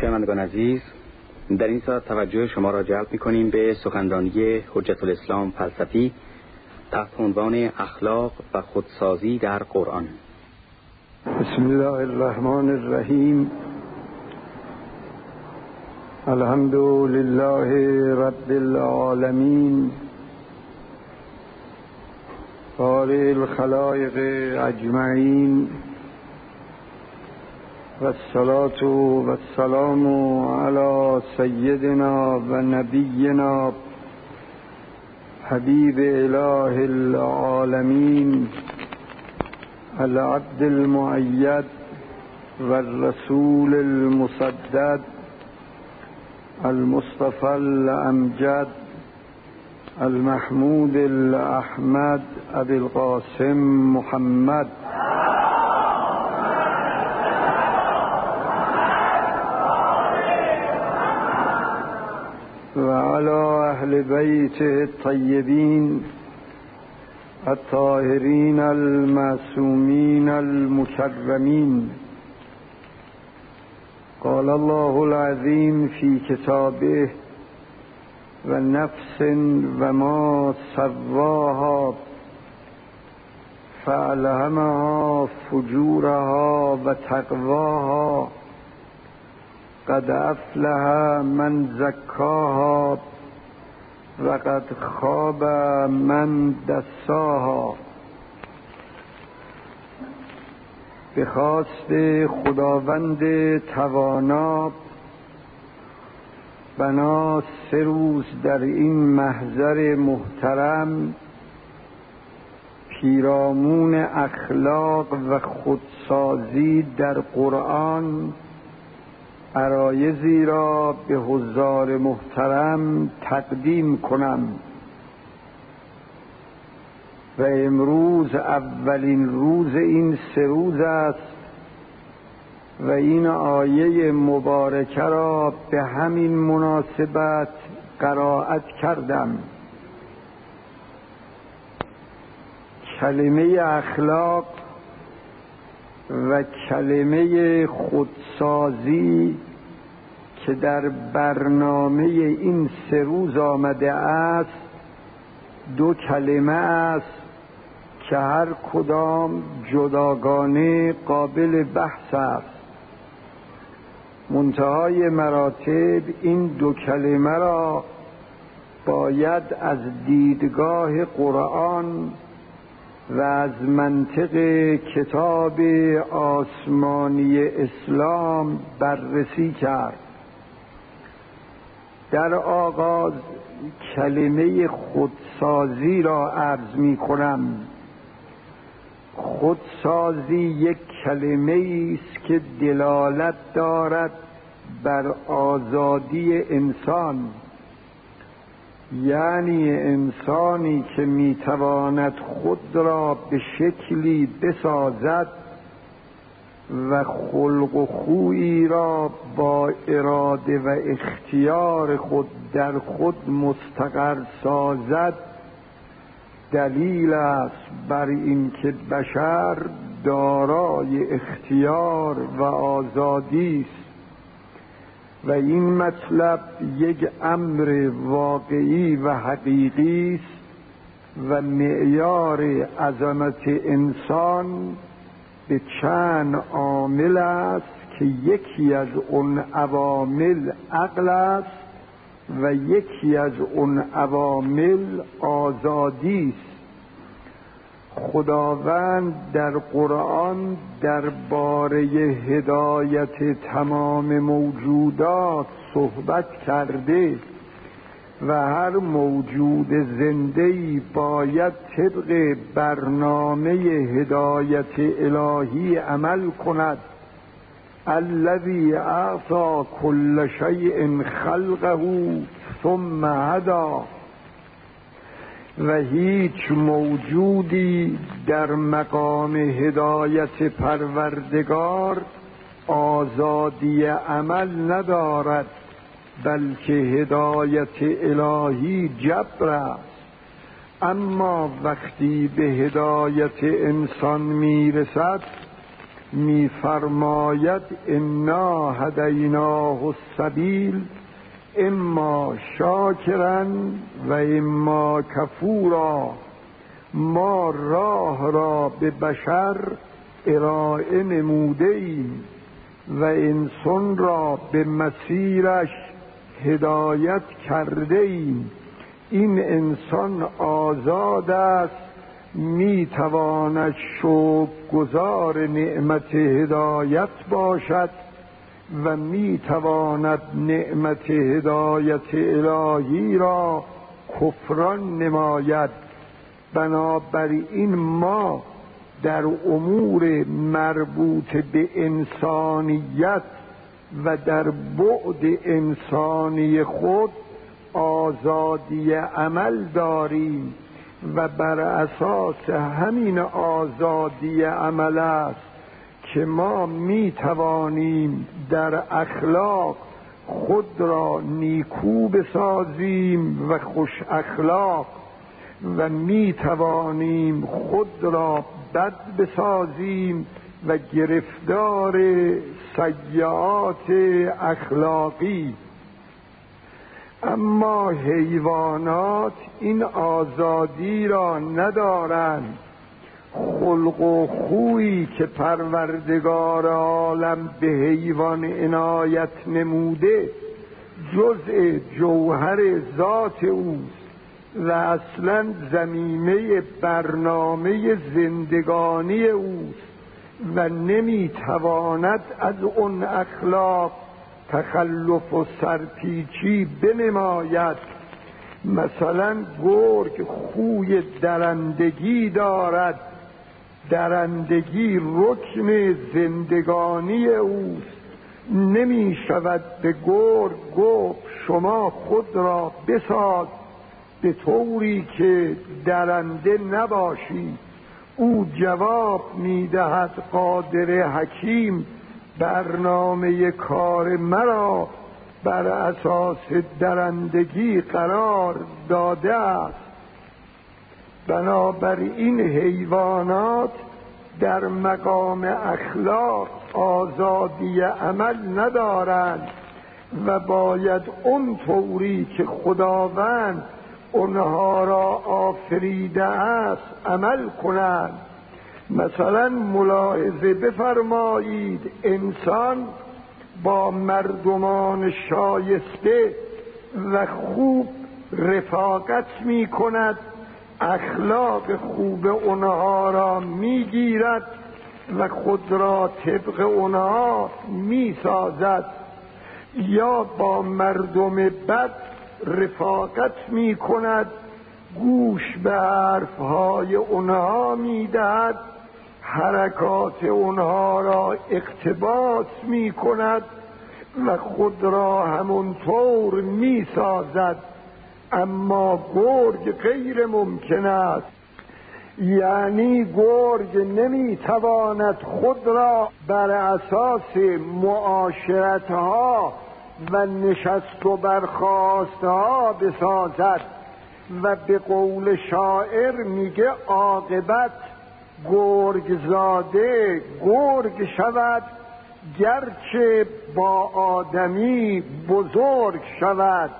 شنوندگان عزیز در این ساعت توجه شما را جلب می کنیم به سخنرانی حجت الاسلام فلسفی تحت عنوان اخلاق و خودسازی در قرآن. بسم الله الرحمن الرحیم. الحمد لله رب العالمین. بارئ الخلائق اجمعین. والصلاة والسلام على سيدنا ونبينا حبيب إله العالمين العبد المؤيد والرسول المسدد المصطفى الأمجد المحمود الأحمد أبي القاسم محمد. وعلى أهل بيته الطيبين الطاهرين المعصومين المكرمين قال الله العظيم في كتابه ونفس وما سواها فألهمها فجورها وتقواها قد افلح من زکاها و قد خواب من دساها. به خواست خداوند توانا بنا سه روز در این محضر محترم پیرامون اخلاق و خودسازی در قرآن عرایزی را به حضار محترم تقدیم کنم. و امروز اولین روز این سه روز است و این آیه مبارکه را به همین مناسبت قرائت کردم. کلمه اخلاق و کلمه خودسازی که در برنامه این سه روز آمده است دو کلمه است که هر کدام جداگانه قابل بحث است. منتهای مراتب این دو کلمه را باید از دیدگاه قرآن و از منطق کتاب آسمانی اسلام بررسی کرد. در آغاز کلمه خودسازی را عرض می کنم. خودسازی یک کلمه است که دلالت دارد بر آزادی انسان. یعنی انسانی که می‌تواند خود را به شکلی بسازد و خلق و خویی را با اراده و اختیار خود در خود مستقر سازد. دلیل است بر اینکه بشر دارای اختیار و آزادی است. و این مطلب یک امر واقعی و حقیقی است و معیار عظمت انسان به چند عامل است که یکی از اون عوامل عقل است و یکی از اون عوامل آزادی است. خداوند در قرآن درباره هدایت تمام موجودات صحبت کرده. و هر موجود زنده باید طبق برنامه هدایت الهی عمل کند. الذي اعطى كل شيء خلقه ثم هدا. و هیچ موجودی در مقام هدایت پروردگار آزادی عمل ندارد. بلکه هدایت الهی جبر است. اما وقتی به هدایت انسان می‌رسد میفرماید انا هدیناه السبیل اما شاکرن و اما کفورا ما راه را به بشر ارائه نموده ایم و انسان را به مسیرش هدایت کرده ایم این انسان آزاد است. می تواند گذار نعمت هدایت باشد و می تواند نعمت هدایت الهی را کفران نماید. بنابراین ما در امور مربوط به انسانیت و در بعد انسانی خود آزادی عمل داریم و بر اساس همین آزادی عمل است که ما می توانیم در اخلاق خود را نیکو بسازیم و خوش اخلاق و می توانیم خود را بد بسازیم و گرفتار سیعات اخلاقی. اما حیوانات این آزادی را ندارند. خلق و خویی که پروردگار عالم به حیوان عنایت نموده جزء جوهر ذات اوست و اصلا زمینه برنامه زندگانی اوست. و نمی‌تواند از اون اخلاق تخلف و سرپیچی بنماید. مثلا گرگ خوی درندگی دارد. درندگی رکن زندگانی اوست. نمی شود به گرگ گفت شما خود را بساز. به طوری که درنده نباشی او جواب می‌دهد قادر حکیم برنامه کار مرا بر اساس درندگی قرار داده است. بنابراین حیوانات در مقام اخلاق آزادی عمل ندارند و باید اون طوری که خداوند اونها را آفریده است عمل کنند. مثلا ملاحظه بفرمایید انسان با مردمان شایسته و خوب رفاقت می کند اخلاق خوب اونها را می‌گیرد و خود را طبق اونها می‌سازد. یا با مردم بد رفاقت می کند گوش به حرفهای اونها می‌دهد حرکات اونها را اقتباس می کند و خود را همونطور می سازد اما گرگ غیر ممکن است. یعنی گرگ نمی تواند خود را بر اساس معاشرتها و نشست و برخواستها بسازد و به قول شاعر میگه عاقبت گرگ زاده گرگ شود گرچه با آدمی بزرگ شود.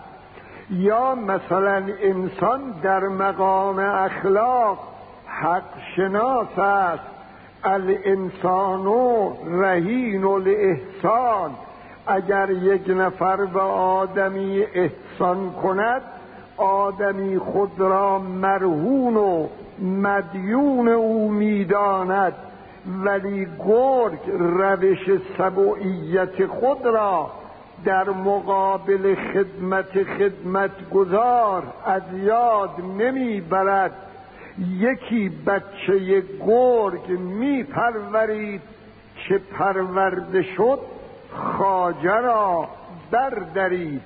یا مثلا انسان در مقام اخلاق حق شناس است. الانسان رهین الاحسان. اگر یک نفر به آدمی احسان کند آدمی خود را مرهون و مدیون او می‌داند. ولی گرگ روش سبوعیت خود را در مقابل خدمت خدمت گذار از یاد نمی‌برد. یکی بچه گرگ میپرورید که پرورده شد؟ خاجه را بردارید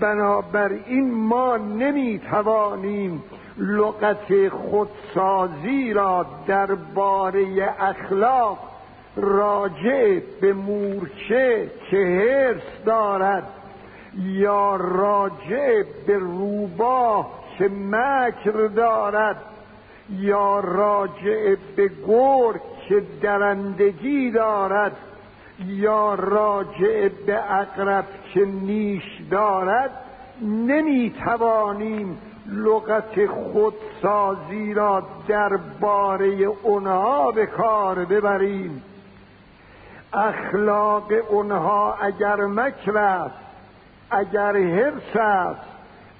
بنابراین ما نمی‌توانیم لغت خودسازی را درباره اخلاق راجع به مورچه که هرس دارد یا راجع به روباه که مکر دارد یا راجع به گرگ که درندگی دارد. یا راجع به اقرب که نیش دارد نمی توانیم لغت خودسازی را درباره اونها به کار ببریم. اخلاق اونها اگر مکر است اگر حرس است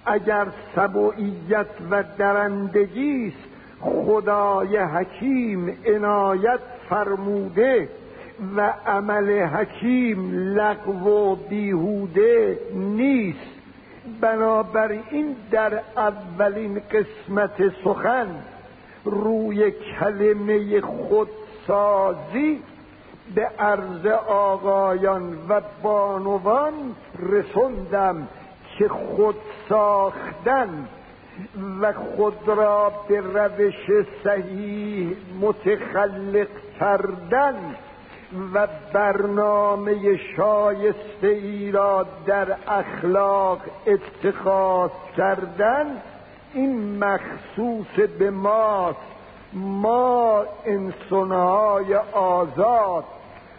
اگر سبوعیت و درندگی است خدای حکیم عنایت فرموده. و عمل حکیم لغو و بیهوده نیست. بنابراین در اولین قسمت سخن روی کلمه خودسازی به عرض آقایان و بانوان رسوندم که خود ساختن و خود را به روش صحیح متخلق کردن و برنامه شایسته ای را در اخلاق اتخاذ کردن این مخصوص به ماست. ما انسانهای آزاد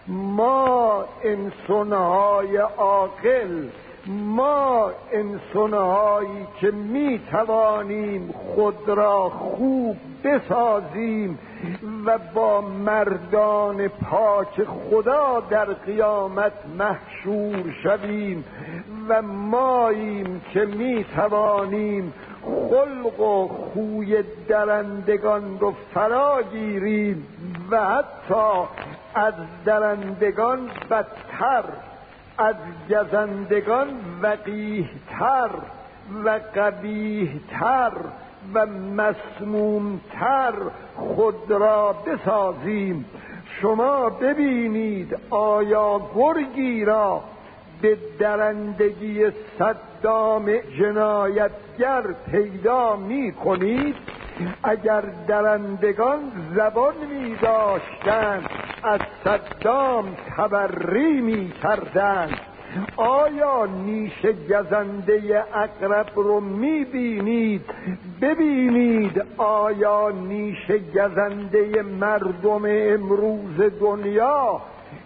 ما انسانهای عاقل. ما انسانهایی که می توانیم خود را خوب بسازیم و با مردان پاک خدا در قیامت محشور شویم و ماییم که می توانیم خلق و خوی درندگان رو فرا گیریم و حتی از درندگان بدتر از گزندگان وقیهتر و قبیهتر و مسمومتر خود را بسازیم. شما ببینید آیا گرگی را به درندگی صدام جنایتگر پیدا می کنید اگر درندگان زبان می داشتند از صدام تبری می کردند آیا نیش گزنده اقرب رو می بینید ببینید آیا نیش گزنده مردم امروز دنیا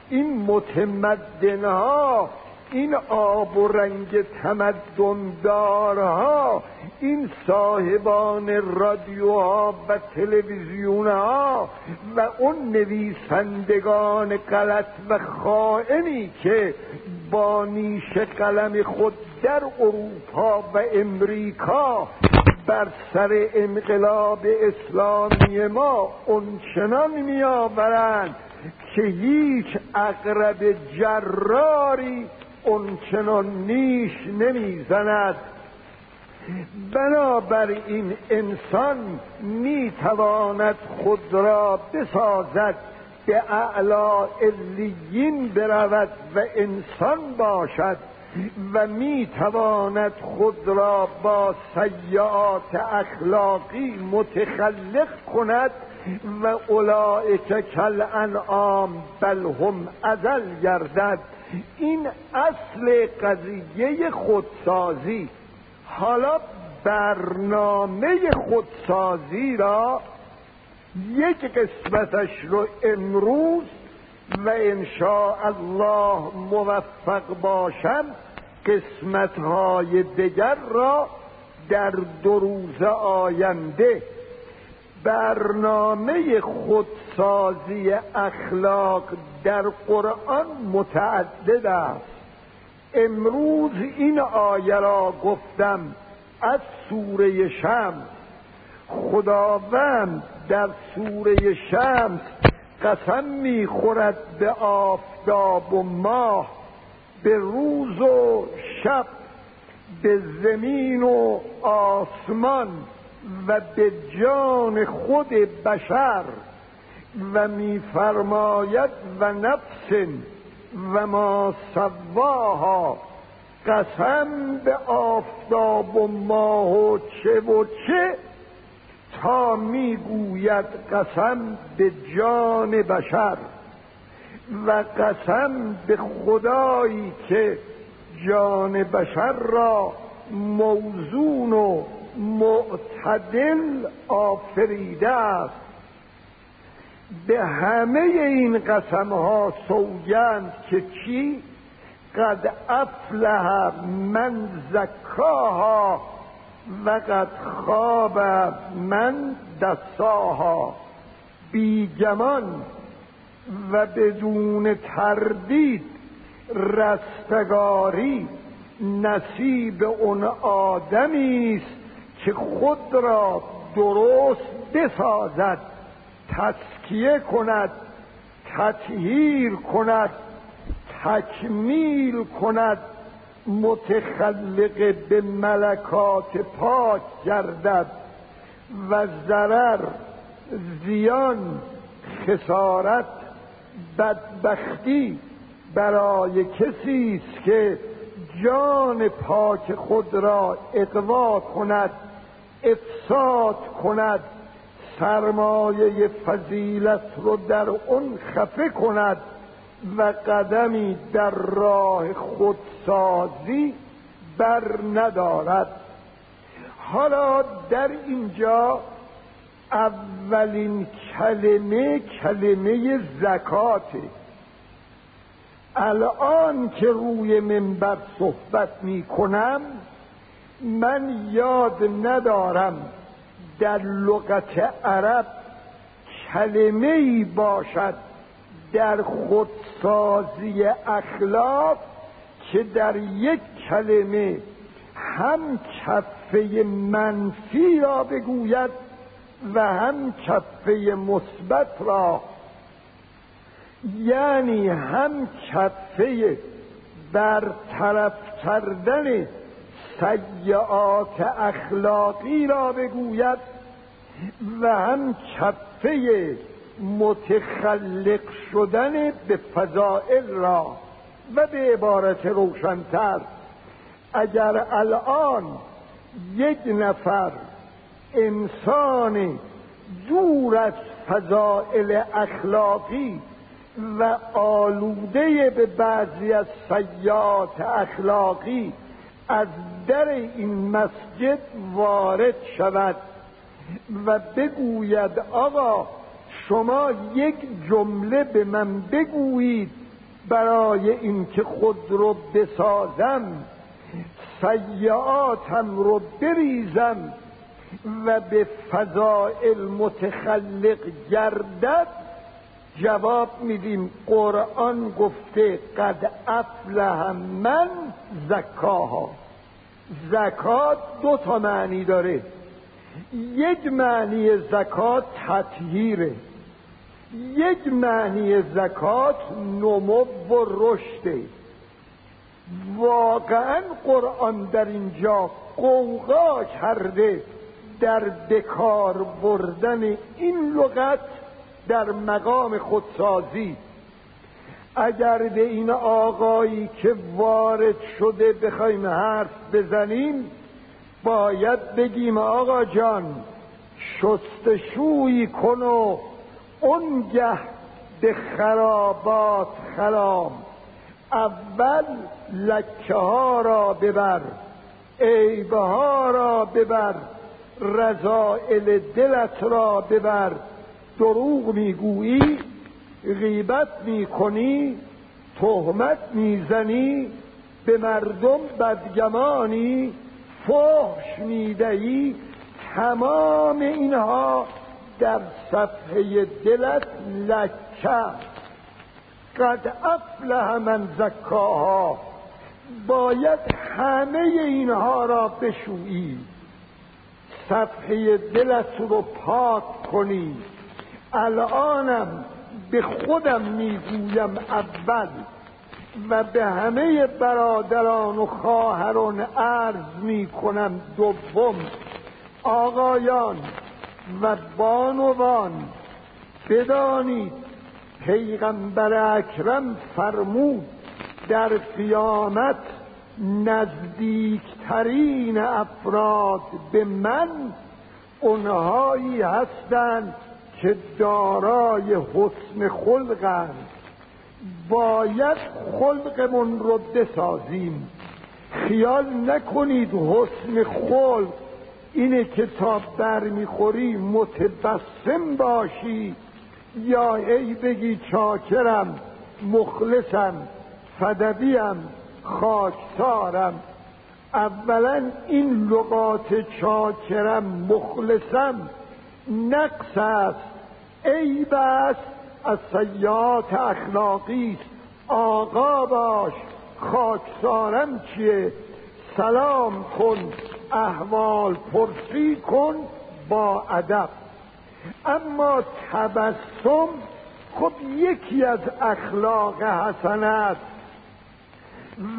این متمدنها این آب و رنگ تمدن دارها این صاحبان رادیوها و تلویزیون ها و اون نویسندگان غلط و خائنی که با نیش قلم خود در اروپا و امریکا بر سر انقلاب اسلامی ما اونچنان میآورند که هیچ اقرب جراری اونچنان نیش نمی‌زند. بنابراین انسان می‌تواند خود را بسازد به اعلا علیین برود و انسان باشد و می‌تواند خود را با سیعات اخلاقی متخلق کند و اولئک کل انعام بل هم ازل گردد. این اصل قضیه خودسازی. حالا برنامه خودسازی را یک قسمتش رو امروز و انشاء الله موفق باشم قسمتهای دیگر را در دو روز آینده برنامه خودسازی اخلاق در قرآن متعدد است. امروز این آیه را گفتم از سوره شمس. خداوند در سوره شمس قسم می‌خورد به آفتاب و ماه به روز و شب به زمین و آسمان. و به جان خود بشر و میفرماید و نفس و ما سواها قسم به آفتاب و ماه و چه و چه تا می‌گوید قسم به جان بشر و قسم به خدایی که جان بشر را موزون و معتدل آفریده است. به همه این قسم ها سوگند که چی؟ قد افلح من زکاها و قد خواب من دستاها بیگمان و بدون تردید رستگاری نصیب اون آدمی است. که خود را درست بسازد تسکیه کند تطهیر کند تکمیل کند متخلق به ملکات پاک گردد و ضرر زیان خسارت بدبختی برای کسی است که جان پاک خود را اقوا کند. افساد کند سرمایه فضیلت رو در اون خفه کند و قدمی در راه خودسازی بر ندارد. حالا در اینجا اولین کلمه کلمه زکاته. الان که روی منبر صحبت می کنم من یاد ندارم در لغت عرب کلمه ای باشد در خودسازی اخلاق که در یک کلمه هم کفه منفی را بگوید و هم کفه مثبت را. یعنی هم کفه برطرف کردن سیعات اخلاقی را بگوید و هم کفه متخلق شدن به فضائل را و به عبارت روشنتر اگر الان یک نفر انسان دور از فضائل اخلاقی و آلوده به بعضی از سیات اخلاقی از در این مسجد وارد شود و بگوید آقا شما یک جمله به من بگویید برای اینکه خود رو بسازم سیعاتم رو بریزم و به فضائل متخلق گردد. جواب میدیم قرآن گفته قد افلح من زکاها. زکات دو تا معنی داره. یک معنی زکات تطهیره. یک معنی زکات نمو و رشده. واقعا قرآن در اینجا قوقا کرده در بکار بردن این لغت در مقام خودسازی. اگر به این آقایی که وارد شده بخوایم حرف بزنیم باید بگیم آقا جان شستشویی کن و اونگه به خرابات خرام. اول لکه ها را ببر عیبه ها را ببر رضائل دلت را ببر. دروغ می‌گویی غیبت می‌کنی تهمت می‌زنی به مردم بدگمانی فحش می‌دهی. تمام اینها در صفحه دلت لکه. قد افلح من زکاها. باید همه اینها را بشویی. صفحه دلت رو پاک کنی. الانم به خودم می‌گویم اول و به همه برادران و خواهران عرض می‌کنم دوم آقایان و بانوان بدانید پیغمبر اکرم فرمود در قیامت نزدیکترین افراد به من اونهایی هستند که دارای حسن خلقند. باید خلقمون رو بسازیم. خیال نکنید حسن خلق اینه که تا برمیخوری متبسم باشی. یا ای بگی چاکرم مخلصم فدویم خاکسارم. اولا این لغات چاکرم مخلصم نقص است. عیب است از سیات اخلاقی آقا باش خاکسارم چیه؟ سلام کن احوال پرسی کن با ادب. اما تبسم خب یکی از اخلاق حسن است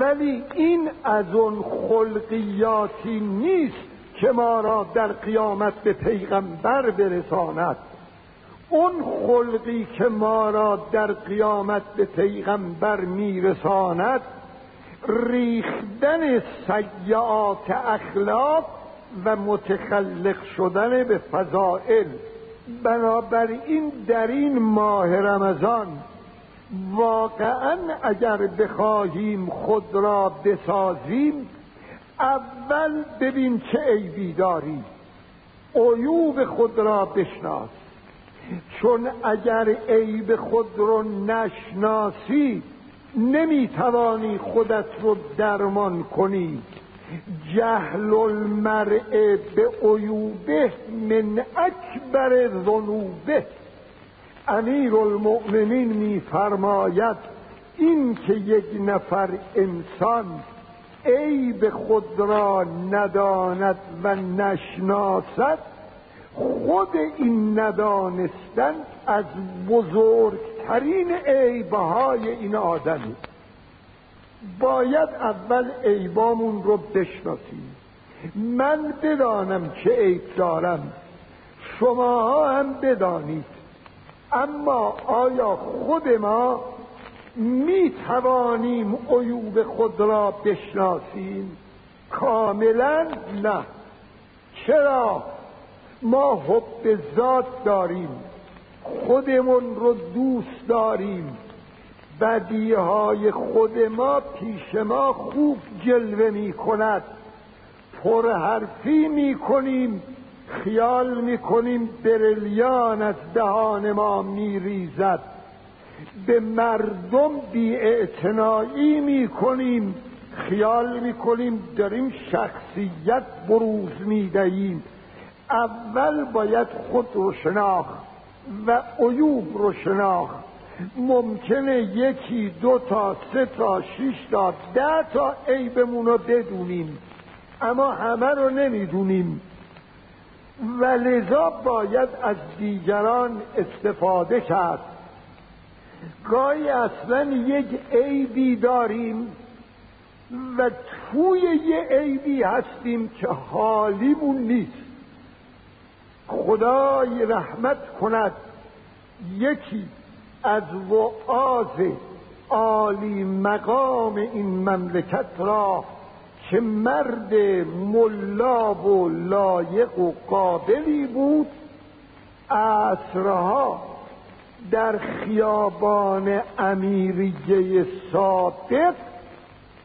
ولی این از اون خلقیاتی نیست که ما را در قیامت به پیغمبر برساند. اون خلقی که ما را در قیامت به پیغمبر میرساند ریختن سیعات اخلاق و متخلق شدن به فضائل. بنابراین در این ماه رمضان واقعا اگر بخواهیم خود را بسازیم اول ببین چه عیبی داری. عیوب خود را بشناس. چون اگر عیب خود رو نشناسی نمی‌توانی خودت رو درمان کنی. جهل المرء به عیوبه من اکبر ذنوبه. امیر المؤمنین میفرماید این که یک نفر انسان عیب خود را نداند و نشناسد خود این ندانستن از بزرگترین عیبهای این آدمی. باید اول عیبامون رو بشناسیم. من بدانم چه عیب دارم. شماها هم بدانید. اما آیا خود ما می توانیم عیوب خود را بشناسیم؟ کاملا نه. چرا؟ ما حب ذات داریم. خودمون رو دوست داریم. بدیهای خود ما پیش ما خوب جلوه می کند پرحرفی می کنیم خیال می کنیم برلیان از دهان ما می ریزد به مردم بی می کنیم خیال می کنیم داریم شخصیت بروز می دهیم اول باید خود رو شناخت و عیوب رو شناخت. ممکنه یکی دو تا سه تا شش تا ده تا عیبمون رو بدونیم. اما همه رو نمی‌دونیم. و لذا باید از دیگران استفاده کرد. گاهی اصلا یک عیبی داریم و توی یه عیبی هستیم که حالیمون نیست. خدای رحمت کند یکی از وعاز عالی مقام این مملکت را که مرد ملا و لایق و قابلی بود عصرها در خیابان امیریه صادق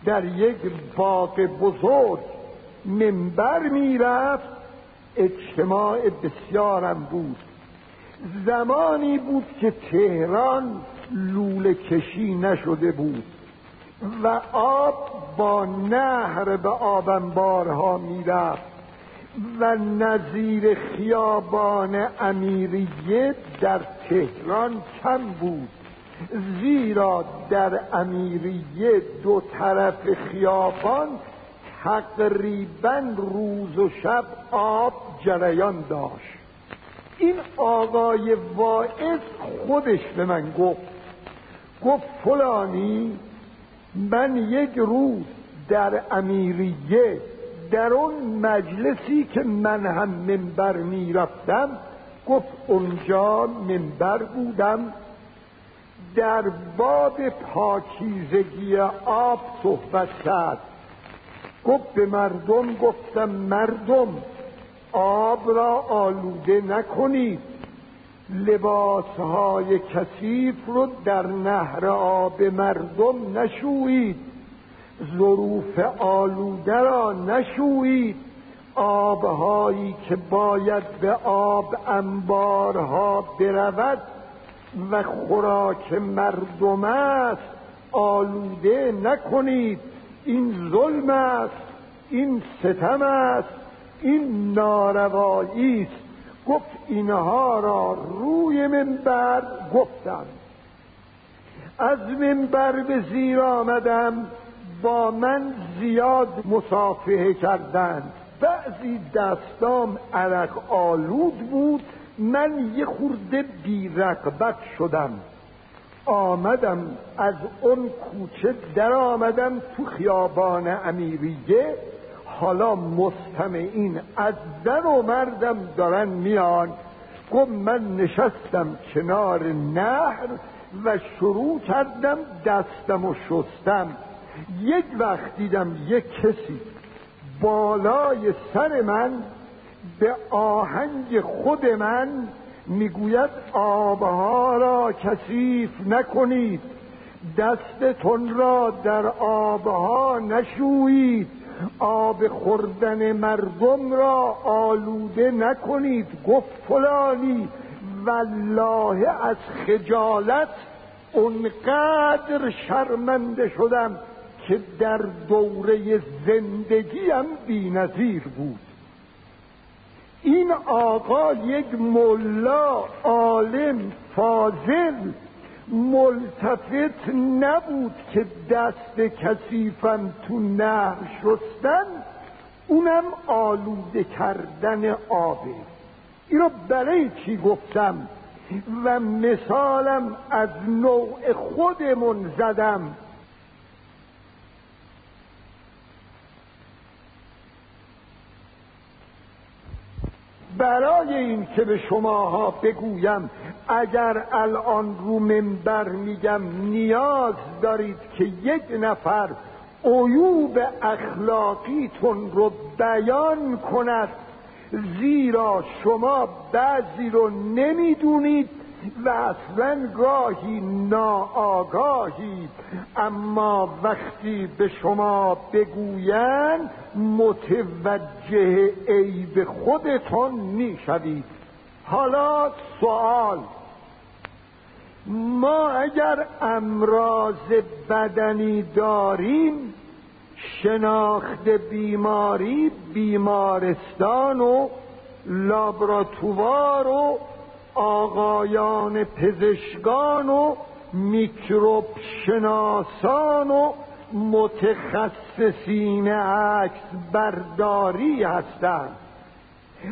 در یک باغ بزرگ منبر می‌رفت. اجتماع بسیارم بود. زمانی بود که تهران لوله کشی نشده بود و آب با نهر به آبنبارها می‌رفت و نظیر خیابان امیریه در تهران کم بود زیرا در امیریه دو طرف خیابان تقریبا روز و شب آب جریان داشت. این آقای واعظ خودش به من گفت گفت فلانی من یک روز در امیریه در اون مجلسی که من هم منبر می‌رفتم گفت اونجا منبر بودم. در باب پاکیزگی آب صحبت کرد. گفت به مردم گفتم مردم آب را آلوده نکنید. لباسهای کثیف رو در نهر آب مردم نشویید. ظروف آلوده را نشویید. آبهایی که باید به آب انبارها برود و خوراک مردم است آلوده نکنید. این ظلم است این ستم است این ناروایی است. گفت اینها را روی منبر گفتم. از منبر به زیر آمدم با من زیاد مصافحه کردند. بعضی دستام عرق آلود بود من یه خورده بیرقبت شدم. آمدم از اون کوچه در آمدم تو خیابان امیریه. حالا مستمعین از زن و مردم دارن میان. گفت من نشستم کنار نهر و شروع کردم دستم و شستم. یک وقت دیدم یک کسی بالای سر من به آهنگ خود من می‌گوید آبها را کثیف نکنید. دستتون را در آبها نشویید. آب خوردن مردم را آلوده نکنید. گفت فلانی والله از خجالت اونقدر شرمنده شدم که در دوره زندگیم بینظیر بود. این آقا یک ملا عالم فاضل ملتفت نبود که دست کثیفم تو نهر شستن اونم آلوده کردن آبه. این رو برای چی گفتم؟ و مثالم از نوع خودمون زدم. برای این که به شماها بگویم اگر الان رو منبر میگم نیاز دارید که یک نفر عیوب اخلاقیتون رو بیان کند زیرا شما بعضی رو نمی‌دونید. و اصلا گاهی ناآگاهی اما وقتی به شما بگویند متوجه عیب خودتون می‌شوید. حالا سوال. ما اگر امراض بدنی داریم شناخت بیماری بیمارستان و لابراتوار و آقایان پزشکان و میکروب شناسان و متخصصین عکس برداری هستند.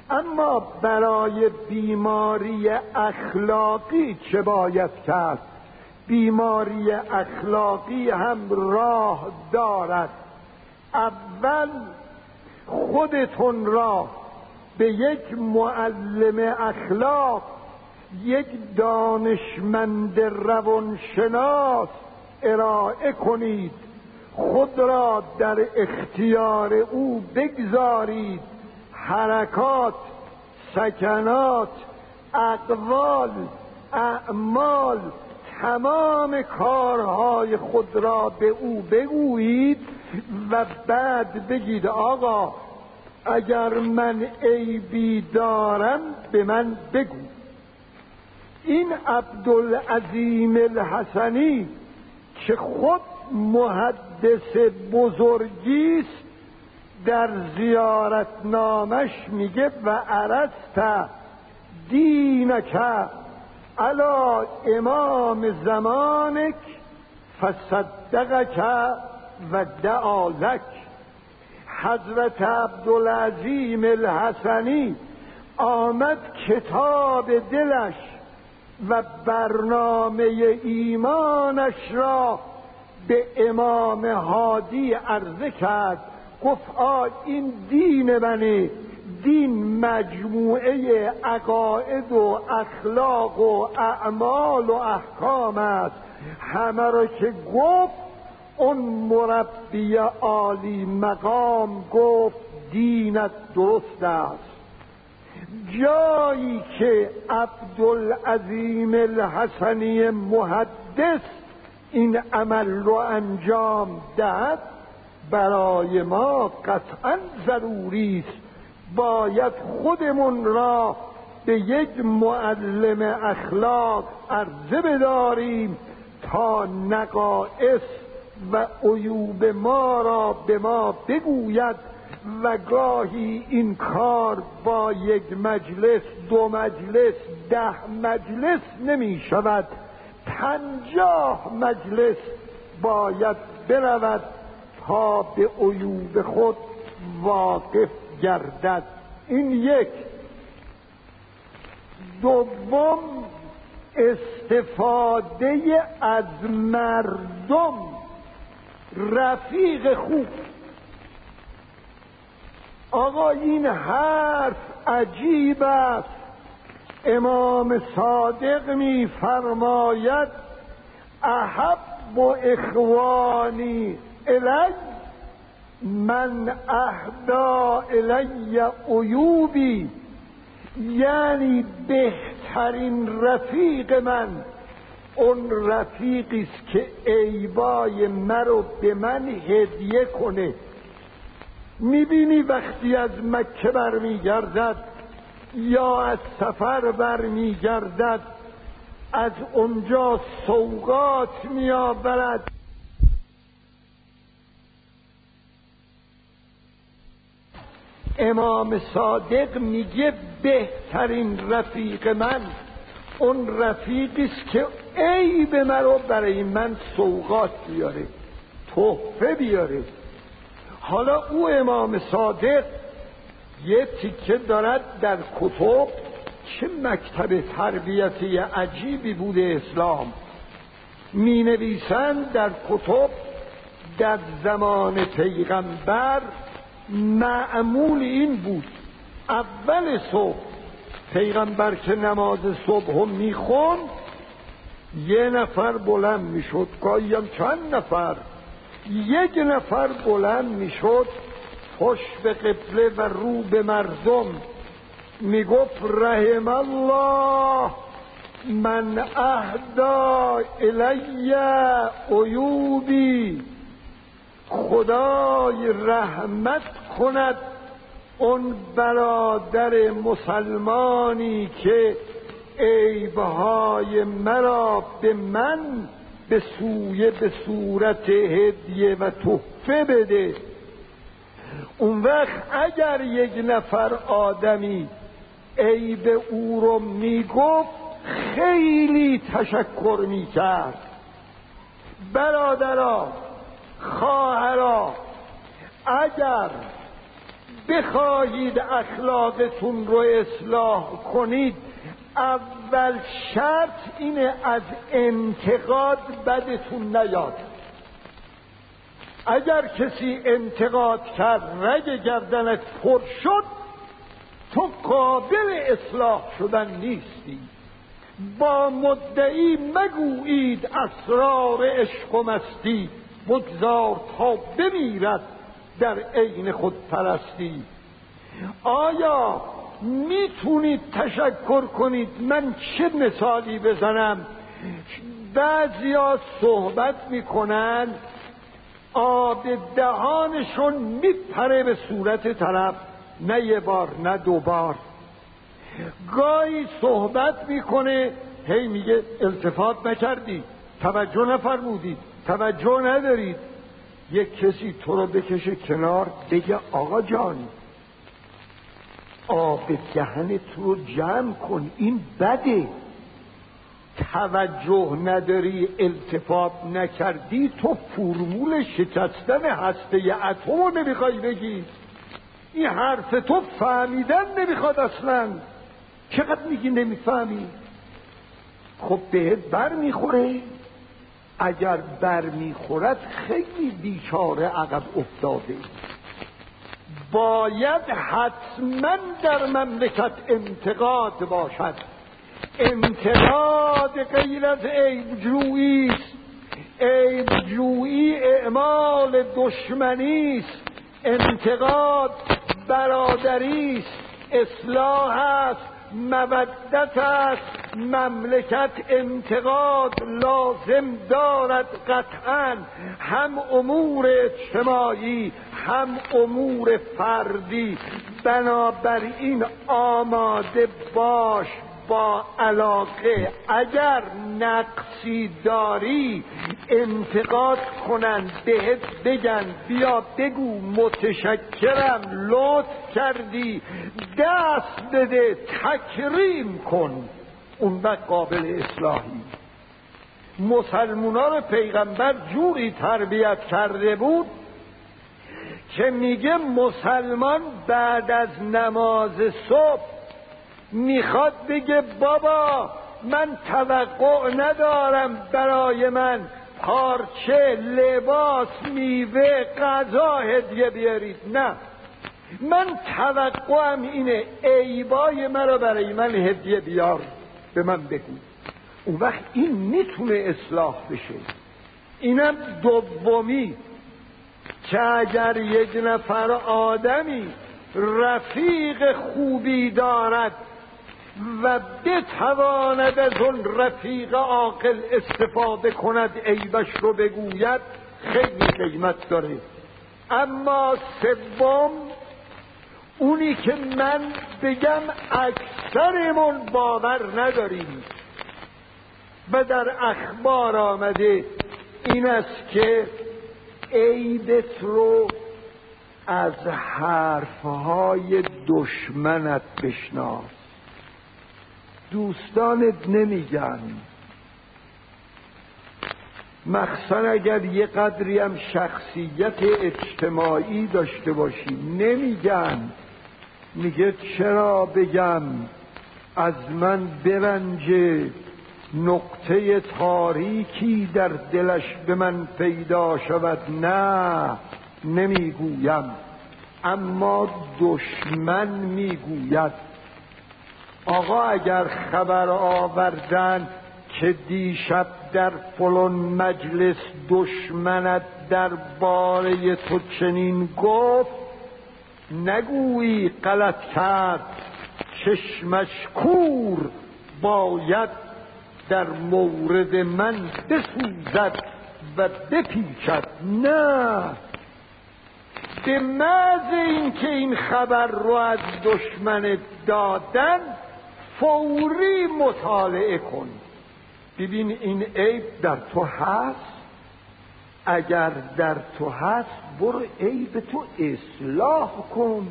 اما برای بیماری اخلاقی چه باید کرد؟ بیماری اخلاقی هم راه دارد. اول خودتون را به یک معلم اخلاق یک دانشمند روانشناس ارائه کنید. خود را در اختیار او بگذارید. حرکات سکنات اقوال اعمال تمام کارهای خود را به او بگویید و بعد بگید آقا اگر من عیبی دارم به من بگو. این عبدالعظیم الحسنی که خود محدث بزرگی است در زیارت نامش میگه و عرست دینک علا امام زمانک فصدقک و دعالک حضرت عبدالعظیم الحسنی آمد کتاب دلش و برنامه ایمانش را به امام هادی عرضه کرد. گفت آ این دین منه. دین مجموعه عقاید و اخلاق و اعمال و احکام است. همه را که گفت اون مربی عالی مقام گفت دینت درست است. جایی که عبدالعظیم الحسنی محدث این عمل رو انجام داد برای ما قطعا ضروری است. باید خودمون را به یک معلم اخلاق عرضه بداریم تا نقائص و عیوب ما را به ما بگوید و گاهی این کار با یک مجلس دو مجلس ده مجلس نمی شود. پنجاه مجلس باید برود تا به عیوب خود واقف گردد. این یک. دوم استفاده از مردم. رفیق خوب. آقا این حرف عجیب است. امام صادق می فرماید احب و اخوانی الی من اهدا الی عیوبی یعنی بهترین رفیق من. اون رفیقی است که عیبای مرا به من هدیه کنه. می‌بینی وقتی از مکه برمیگردد یا از سفر برمیگردد از اونجا سوقات میآورد. امام صادق میگه بهترین رفیق من اون رفیقی است که عیب مرا برای من سوقات بیاره تحفه بیاره. حالا او امام صادق یه تیکه دارد در کتب چه مکتب تربیتی عجیبی بوده اسلام. می نویسند در کتب در زمان پیغمبر معمول این بود. اول صبح پیغمبر که نماز صبح هم می‌خوند یه نفر بلند می‌شد گاهی چند نفر. یک نفر بلند می‌شد پشت به قبله و رو به مردم. می‌گفت رحم الله من اهدا الی عیوبی. خدای رحمت کند اون برادر مسلمانی که عیبهای مرا به من به سوی به صورت هدیه و تحفه بده. اون وقت اگر یک نفر آدمی عیب او رو می‌گفت خیلی تشکر می‌کرد. برادرا خواهرا اگر بخواهید اخلاقتون رو اصلاح کنید اول شرط اینه از انتقاد بدتون نیاد. اگر کسی انتقاد کرد رگ گردنت پر شد تو قابل اصلاح شدن نیستی. با مدعی مگویید اسرار عشق و مستی. بگذار تا بمیرد در عین خود پرستی آیا می‌تونید تشکر کنید. من چه مثالی بزنم؟ بعضیا صحبت می‌کنن آب دهانشون میپره به صورت طرف نه یه بار نه دو بار. گاهی صحبت می‌کنه هی میگه التفات نکردی توجه نفرمودید توجه ندارید. یک کسی تو رو بکشه کنار بگه آقا جان آب دهن تو رو جمع کن. این بده. توجه نداری التفات نکردی تو فرمول شکستن هسته اتم رو نمی‌خوای بگی. این حرف تو فهمیدن نمی‌خواد اصلا. چقدر میگی نمی‌فهمی؟ خب بهت بر می‌خوره اگر بر می‌خورد خیلی بیچاره عقب افتاده. باید حتما در مملکت انتقاد باشد. انتقاد غیر از عیب جویی است. عیب جویی اعمال دشمنی است. انتقاد برادری است. اصلاح است. مودت است. مملکت انتقاد لازم دارد قطعا. هم امور اجتماعی هم امور فردی. بنابراین آماده باش با علاقه. اگر نقصی داری انتقاد کنن بهت بگن بیا بگو متشکرم لطف کردی. دست بده تکریم کن. اون وقت قابل اصلاحی. مسلمونا رو پیغمبر جوری تربیت کرده بود که میگه مسلمان بعد از نماز صبح می‌خواد بگه بابا من توقع ندارم برای من پارچه لباس میوه غذا هدیه بیارید. نه. من توقعم اینه عیبای مرا برای من هدیه بیار. به من بگو اون وقت این می‌تونه اصلاح بشه. اینم دومی. که اگر یک نفر آدمی رفیق خوبی دارد و بتواند از اون رفیق عاقل استفاده کند عیبش رو بگوید خیلی قیمت داره. اما سوم اونی که من بگم اکثرمون باور نداریم. و در اخبار آمده این است که عیبت رو از حرفهای دشمنت بشناس. دوستانت نمیگن. مخصوصا اگر یه قدری هم شخصیت اجتماعی داشته باشی نمیگن. میگه چرا بگم از من برنجه نقطه تاریکی در دلش به من پیدا شود؟ نه نمی‌گویم. اما دشمن می‌گوید. آقا اگر خبر آوردن که دیشب در فلان مجلس دشمنت در باره تو چنین گفت نگویی غلط کرد. چشمش کور. باید در مورد من بسوزد و بپیچد. نه. به محض اینکه این خبر رو از دشمن دادن فوری مطالعه کن. ببین این عیب در تو هست؟ اگر در تو هست برو عیب تو اصلاح کن.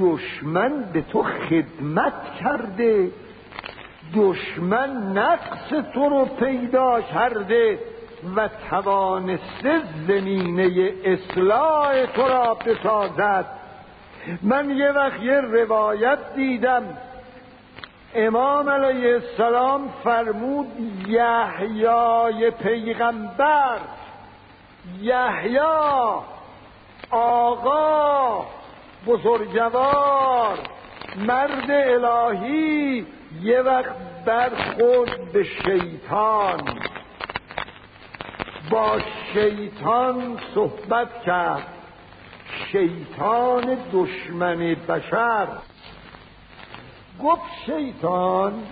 دشمن به تو خدمت کرده. دشمن نقص تو رو پیدا کرده و توانسته زمینه اصلاح تو را بسازد. من یه وقت یه روایت دیدم. امام علیه السلام فرمود یحیای پیغمبر. یحیی آقا بزرگوار مرد الهی یه وقت برخورد به شیطان. با شیطان صحبت کرد. شیطان دشمن بشر. گفت شیطان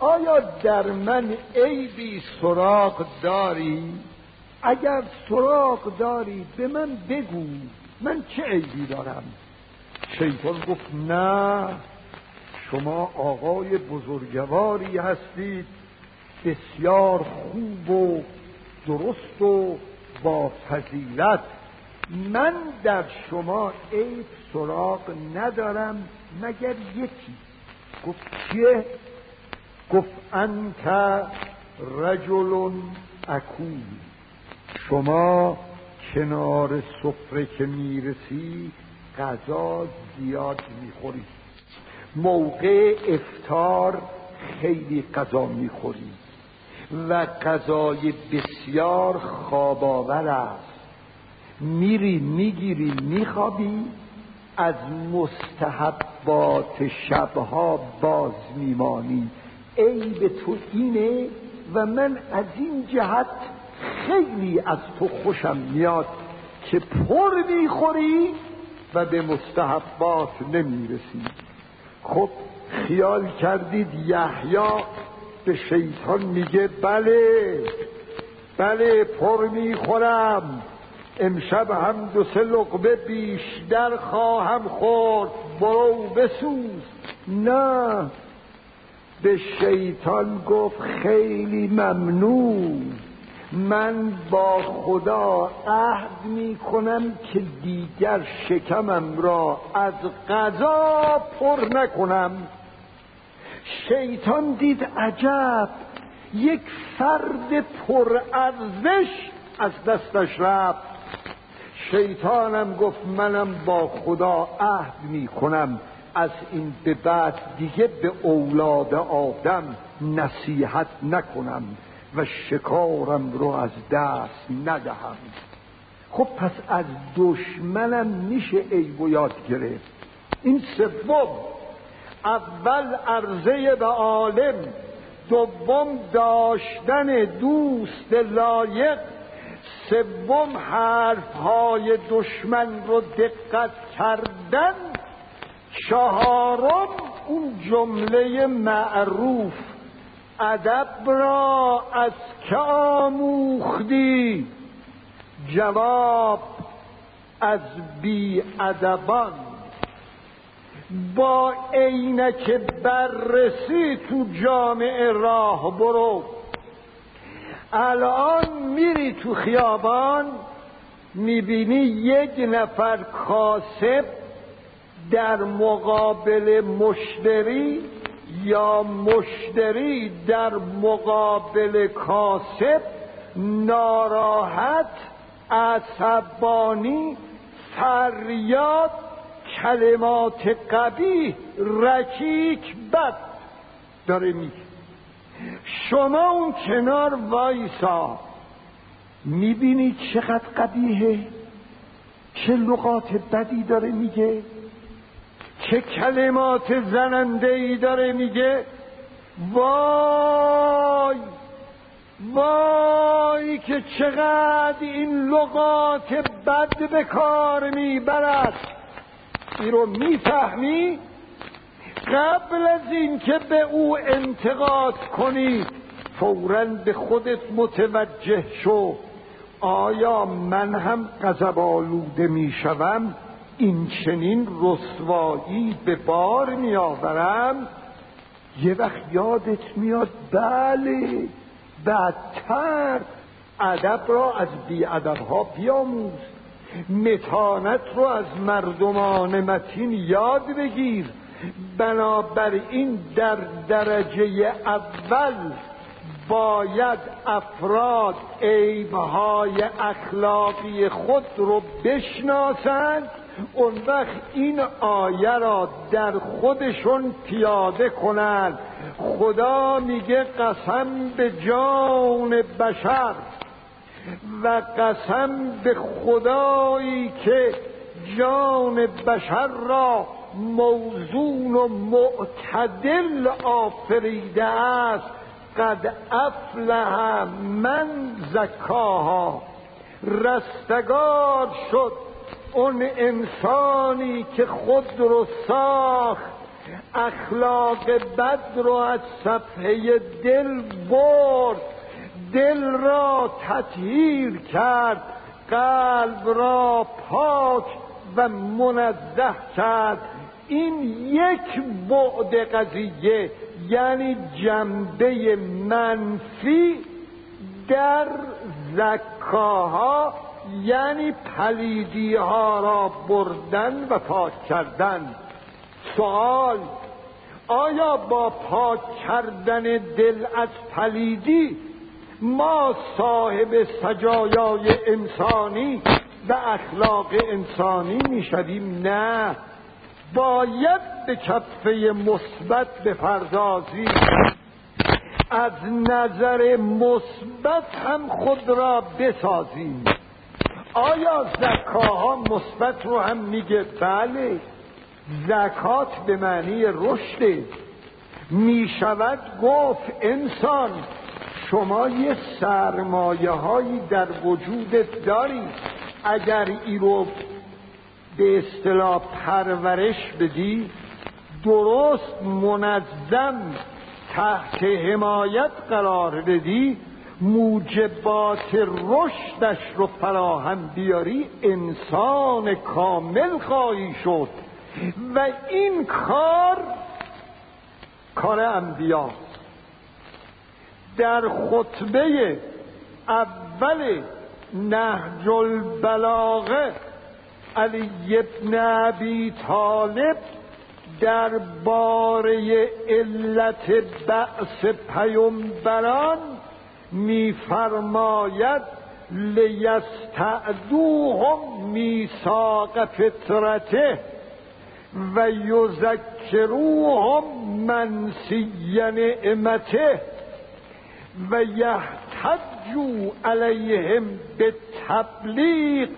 آیا در من عیبی سراغ داری؟ اگر سراغ داری به من بگو من چه عیبی دارم؟ شیطان گفت نه شما آقای بزرگواری هستید بسیار خوب و درست و با فضیلت. من در شما عیب سراغ ندارم مگر یکی؟ گفت چیه؟ گفت انت رجل اکول شما کنار سفره که می‌رسی غذا زیاد می‌خوری. موقع افتار خیلی غذا می‌خوری. و غذای بسیار خواباور است. میری می‌گیری میخوابی از مستحبات شبها باز میمانی. عیب تو اینه و من از این جهت خیلی از تو خوشم میاد که پر می‌خوری و به مستحبات نمی‌رسی. خب خیال کردید یحیی به شیطان میگه بله بله پر می‌خورم. امشب هم دو سه لقمه بیشتر خواهم خورد. برو بسوز. نه. به شیطان گفت خیلی ممنون. من با خدا عهد می کنم که دیگر شکمم را از غذا پر نکنم. شیطان دید عجب یک فرد پرارزش از دستش رفت. شیطانم گفت منم با خدا عهد می کنم از این به بعد دیگه به اولاد آدم نصیحت نکنم. و شکارم رو از دست ندهم. خب پس از دشمنم میشه عیب یاد گرفت. این سوم اول عرضه به عالم دوم داشتن دوست لایق سوم حرف های دشمن رو دقت کردن چهارم اون جمله معروف. ادب را از که آموختی؟ جواب از بی ادبان با عینک بررسی تو جامعه راه برو. الان میری تو خیابان می‌بینی یک نفر کاسب در مقابل مشتری یا مشتری در مقابل کاسب ناراحت عصبانی فریاد کلمات قبیح رکیک بد. داره میگه. شما اون کنار وایسا. می‌بینی چقدر قبیهه چه لغات بدی داره میگه؟ چه کلمات زننده ای داره میگه؟ وای! وای که چقدر این لغات بد به کار می‌برد. این رو می‌فهمی؟ قبل از اینکه به او انتقاد کنی فورا به خودت متوجه شو. آیا من هم غضب آلوده می‌شوم؟ این چنین رسوایی به بار میآورم یه وقت یادت میاد؟ بله بدتر ادب را از بی ها بیاموز. متانت رو از مردمان متین یاد بگیر. بنابراین در درجه اول باید افراد عیبهای اخلاقی خود رو بشناسند اون وقت این آیه را در خودشون پیاده کنند خدا میگه قسم به جان بشر و قسم به خدایی که جان بشر را موزون و معتدل آفریده است. قد افلح من زکاها. رستگار شد. اون انسانی که خود رو ساخت اخلاق بد رو از صفحه دل برد دل را تطهیر کرد قلب را پاک و منزه کرد. این یک بعد قضیه یعنی جنبه منفی در زکاها یعنی پلیدی ها را بردن و پاک کردن. سوال آیا با پاک کردن دل از پلیدی ما صاحب سجایای انسانی و اخلاق انسانی می‌شویم؟ نه. باید به کفه مثبت بپردازیم. از نظر مثبت هم خود را بسازیم. آیا زکاها مثبت رو هم میگه؟ بله. زکات به معنی رشده می‌شود گفت انسان شما یه سرمایه هایی در وجودت داری. اگر ای رو به اصطلاح پرورش بدی درست منظم تحت حمایت قرار بدی موجبات رشدش رو فراهم بیاری انسان کامل خواهی شد. و این کار کار انبیا. در خطبه اول نهج البلاغه علی ابن ابی طالب باره علت بعث پیمبران میفرماید لیستعدوهم میثاق فطرته و یذکروهم منسی نعمته و یحتجو علیهم به تبلیغ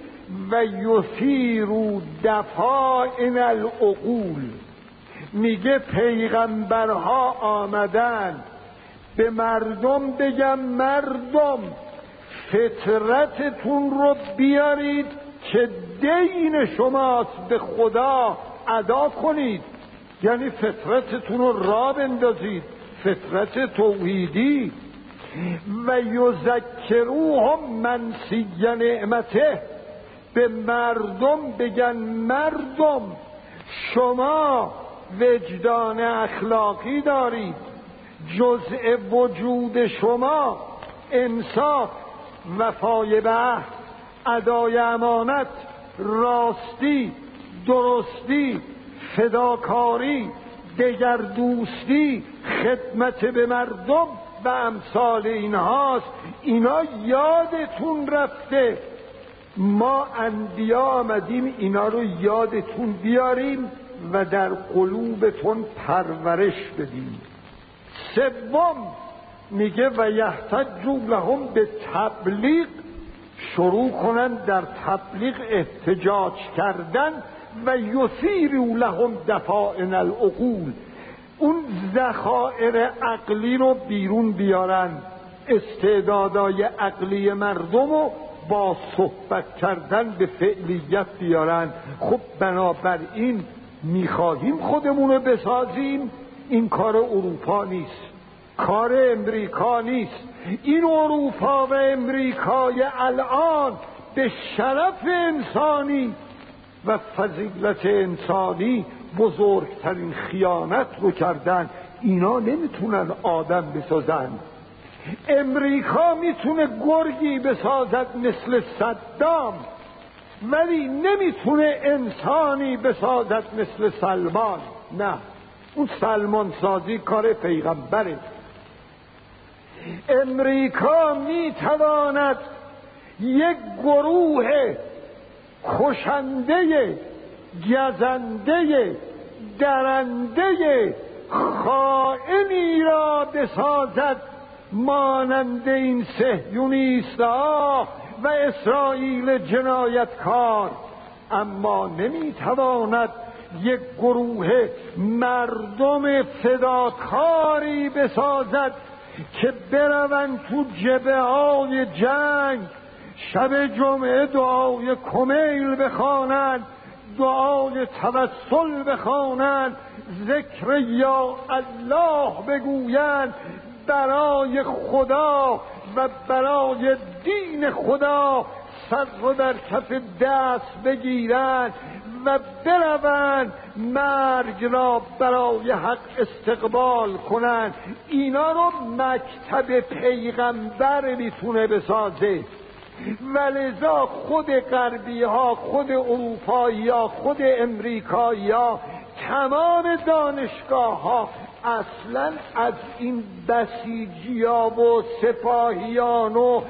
و یثیرو دفائن العقول. میگه پیغمبرها آمدن به مردم بگم مردم فطرتتون رو بیارید که دین شماست به خدا ادا کنید. یعنی فطرتتون رو را بندازید فطرت توحیدی. و یذکروهم منسی نعمته. به مردم بگن مردم شما وجدان اخلاقی دارید. جزء وجود شما انصاف وفای به ادای امانت راستی درستی فداکاری دگر دوستی خدمت به مردم و امثال اینهاست. اینا یادتون رفته. ما انبیا آمدیم اینا رو یادتون بیاریم و در قلوبتون پرورش بدیم. سوم میگه و یحتجو لهم به تبلیغ شروع کنن در تبلیغ احتجاج کردن و یثیرو لهم دفائن العقول. اون ذخایر عقلی رو بیرون بیارن. استعدادای عقلی مردم رو با صحبت کردن به فعلیت بیارن. خب بنابراین می‌خواهیم خودمون رو بسازیم. این کار اروپا نیست. کار امریکا نیست. این اروپا و امریکای الان به شرف انسانی و فضیلت انسانی بزرگترین خیانت رو کردن. اینا نمی‌تونن آدم بسازن. امریکا می‌تونه گرگی بسازد مثل صدام ولی نمی‌تونه انسانی بسازد مثل سلمان. نه. اون سلمان سازی کار پیغمبره امریکا می‌تواند یک گروه کشنده گزنده درنده خائنی را بسازد مانند این سهیونیست و اسرائیل جنایتکار. اما نمی‌تواند یک گروه مردم فداکاری بسازد که بروند تو جبه های جنگ. شب جمعه دعای کمیل بخوانند دعای توسل بخوانند ذکر یا الله بگویند برای خدا و برای دین خدا سر رو در کف دست بگیرند. و بروند مرگ را برای حق استقبال کنند. اینا رو مکتب پیغمبر می‌تونه بسازه. ولذا خود غربی ها خود اروپایی ها خود امریکایی ها تمام دانشگاه ها اصلا از این بسیجیا و سپاهیان و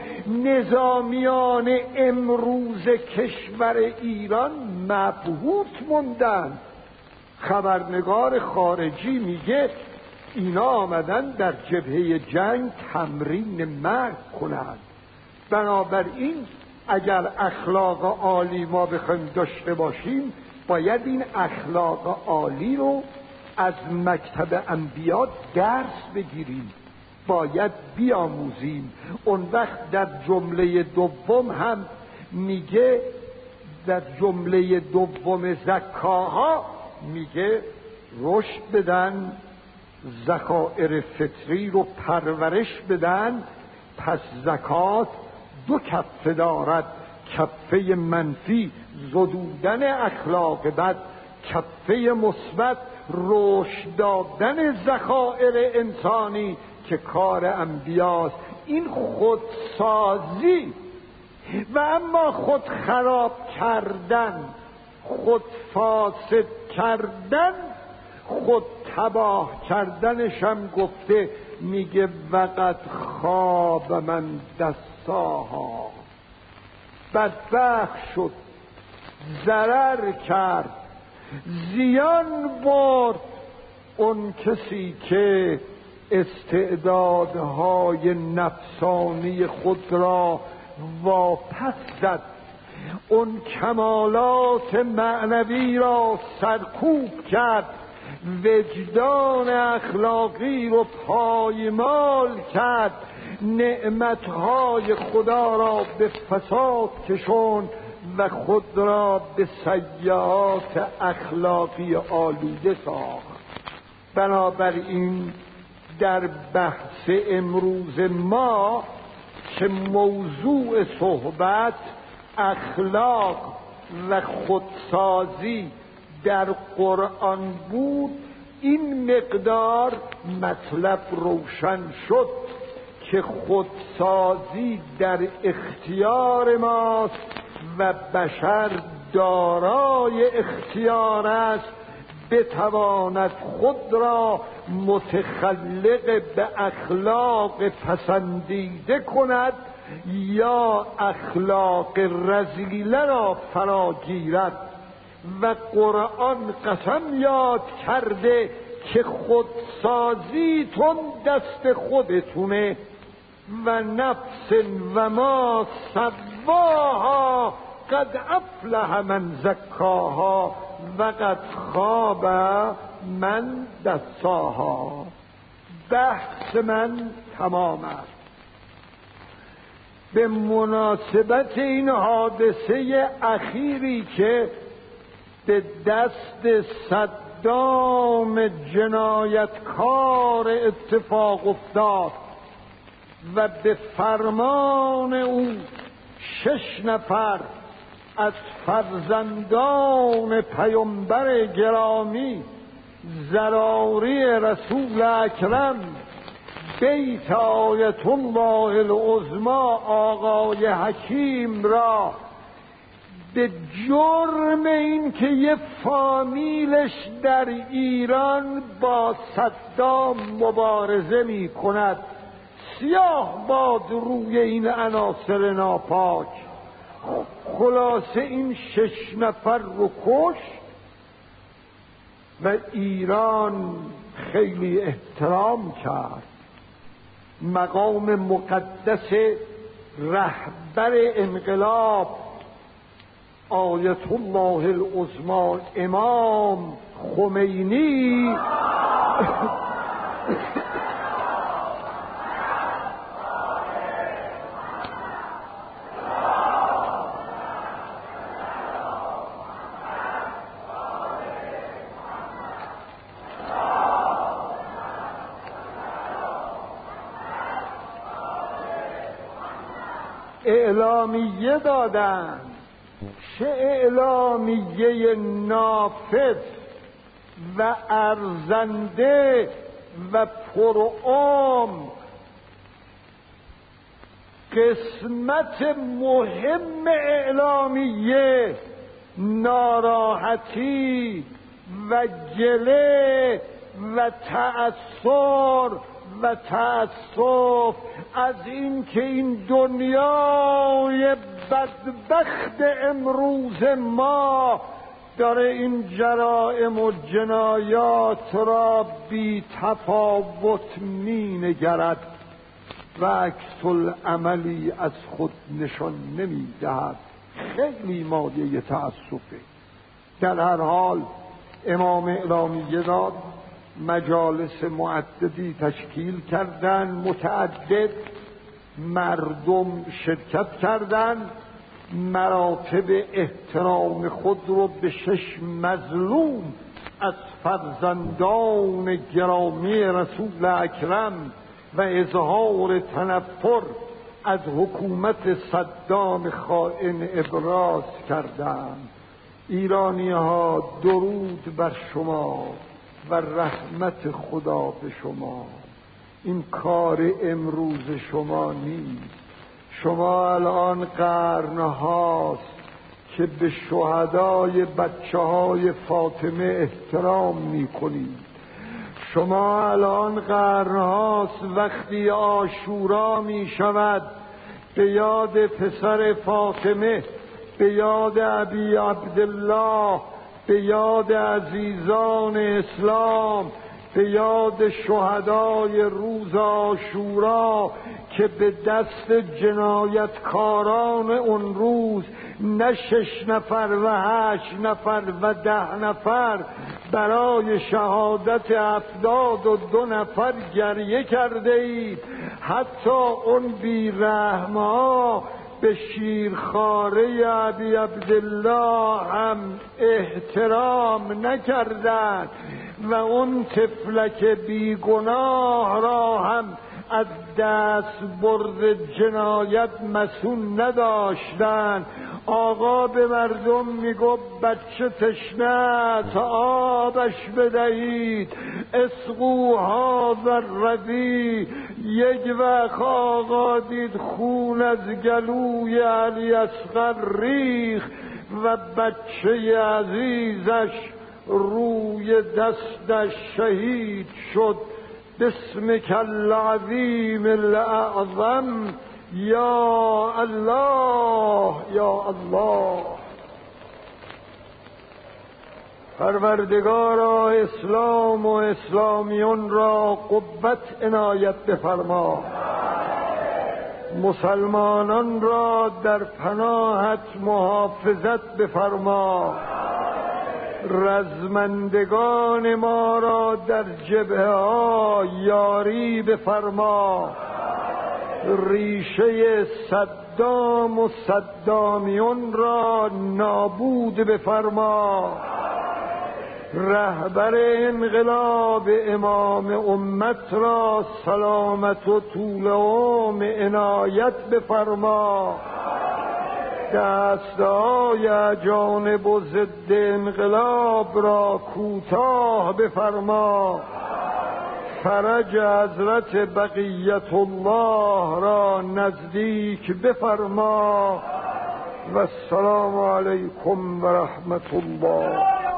نظامیان امروز کشور ایران مبهوت موندن. خبرنگار خارجی میگه اینا آمدن در جبهه جنگ تمرین مرگ کنند بنابراین اگر اخلاق عالی ما بخوایم داشته باشیم باید این اخلاق عالی رو از مکتب انبیا درس بگیریم. باید بیاموزیم. اون وقت در جمله دوم هم میگه در جمله دوم زکاها میگه رشد بدن زخائر فطری رو پرورش بدن پس زکات دو کفه دارد کفه منفی زدودن اخلاق بد کفه مثبت رشد دادن زخائر انسانی که کار انبیاست. این خودسازی و اما خود خراب کردن خود فاسد کردن خود تباه کردنش هم گفته میگه وقت خواب من دستاها. بدبخ شد ضرر کرد زیان برد اون کسی که استعدادهای نفسانی خود را واپس زد. اون کمالات معنوی را سرکوب کرد. وجدان اخلاقی رو پایمال کرد. نعمتهای خدا را به فساد کشون و خود را به سیعات اخلاقی آلوده ساخت. بنابراین در بحث امروز ما که موضوع صحبت اخلاق و خودسازی در قرآن بود این مقدار مطلب روشن شد که خودسازی در اختیار ماست و بشر دارای اختیار است. بتواند خود را متخلق به اخلاق پسندیده کند یا اخلاق رزیله را فراگیرد و قرآن قسم یاد کرده که خودسازیتون دست خودتونه و نفس و ما سواها قد افلح من زکاها و قد خواب من دستاها بحث من تمام است. به مناسبت این حادثه اخیری که به دست صدام جنایتکار اتفاق افتاد و به فرمان او شش نفر از فرزندان پیامبر گرامی زراری رسول اکرم بیت آیت الله العظما آقای حکیم را به جرم اینکه یه فامیلش در ایران با صدام مبارزه می کند سیاه باد روی این عناصر ناپاک. خلاصه این شش نفر رو کش و ایران خیلی احترام کرد. مقام مقدس رهبر انقلاب آیت الله العظما امام خمینی. اعلامیه دادن. چه اعلامیه نافذ و ارزنده و پرعام. قسمت مهم اعلامیه ناراحتی و گله و تأثیر و تأسف از اینکه این دنیای بدبخت امروز ما داره این جرائم و جنایات را بی تفاوت می نگرد و عکس عملی از خود نشان نمی دهد خیلی مایه تأسفه در هر حال امام اعلامیه داد مجالس معددی تشکیل کردن متعدد مردم شرکت کردند مراتب احترام خود رو به شش مظلوم از فرزندان گرامی رسول اکرم و اظهار تنفر از حکومت صدام خائن ابراز کردم ایرانی ها درود بر شما. و رحمت خدا به شما. این کار امروز شما نیست. شما الان قرن هاست که به شهدای بچه های فاطمه احترام می کنید شما الان قرن هاست وقتی آشورا می شود به یاد پسر فاطمه به یاد ابی عبدالله به یاد عزیزان اسلام به یاد شهدای روز آشورا که به دست جنایتکاران اون روز نه شش نفر و هشت نفر و ده نفر برای شهادت افداد و دو نفر گریه کرده اید. حتی اون بیرحمها به شیرخاره عبی عبدالله هم احترام نکردند و اون تفلک بیگناه را هم از دست برد جنایت مسون نداشتن آقا به مردم میگو بچه تشنه تا آبش بدهید. اسقوها و ردی یک وقت آقا دید خون از گلوی علی اصغر ریخ و بچه عزیزش روی دستش شهید شد. باسمك العظیم الاعظم. یا الله یا الله. پروردگارا اسلام و اسلامیون را قوت عنایت بفرما. مسلمانان را در پناهت محافظت بفرما. رزمندگان ما را در جبه ها یاری بفرما. ریشه صدام و صدامیون را نابود بفرما. رهبر انقلاب امام امت را سلامت و طول عمر عنایت بفرما. دستهای جانب و ضد انقلاب را کوتاه بفرما. فرج حضرت بقیت الله را نزدیک بفرما. و السلام علیکم و رحمت الله.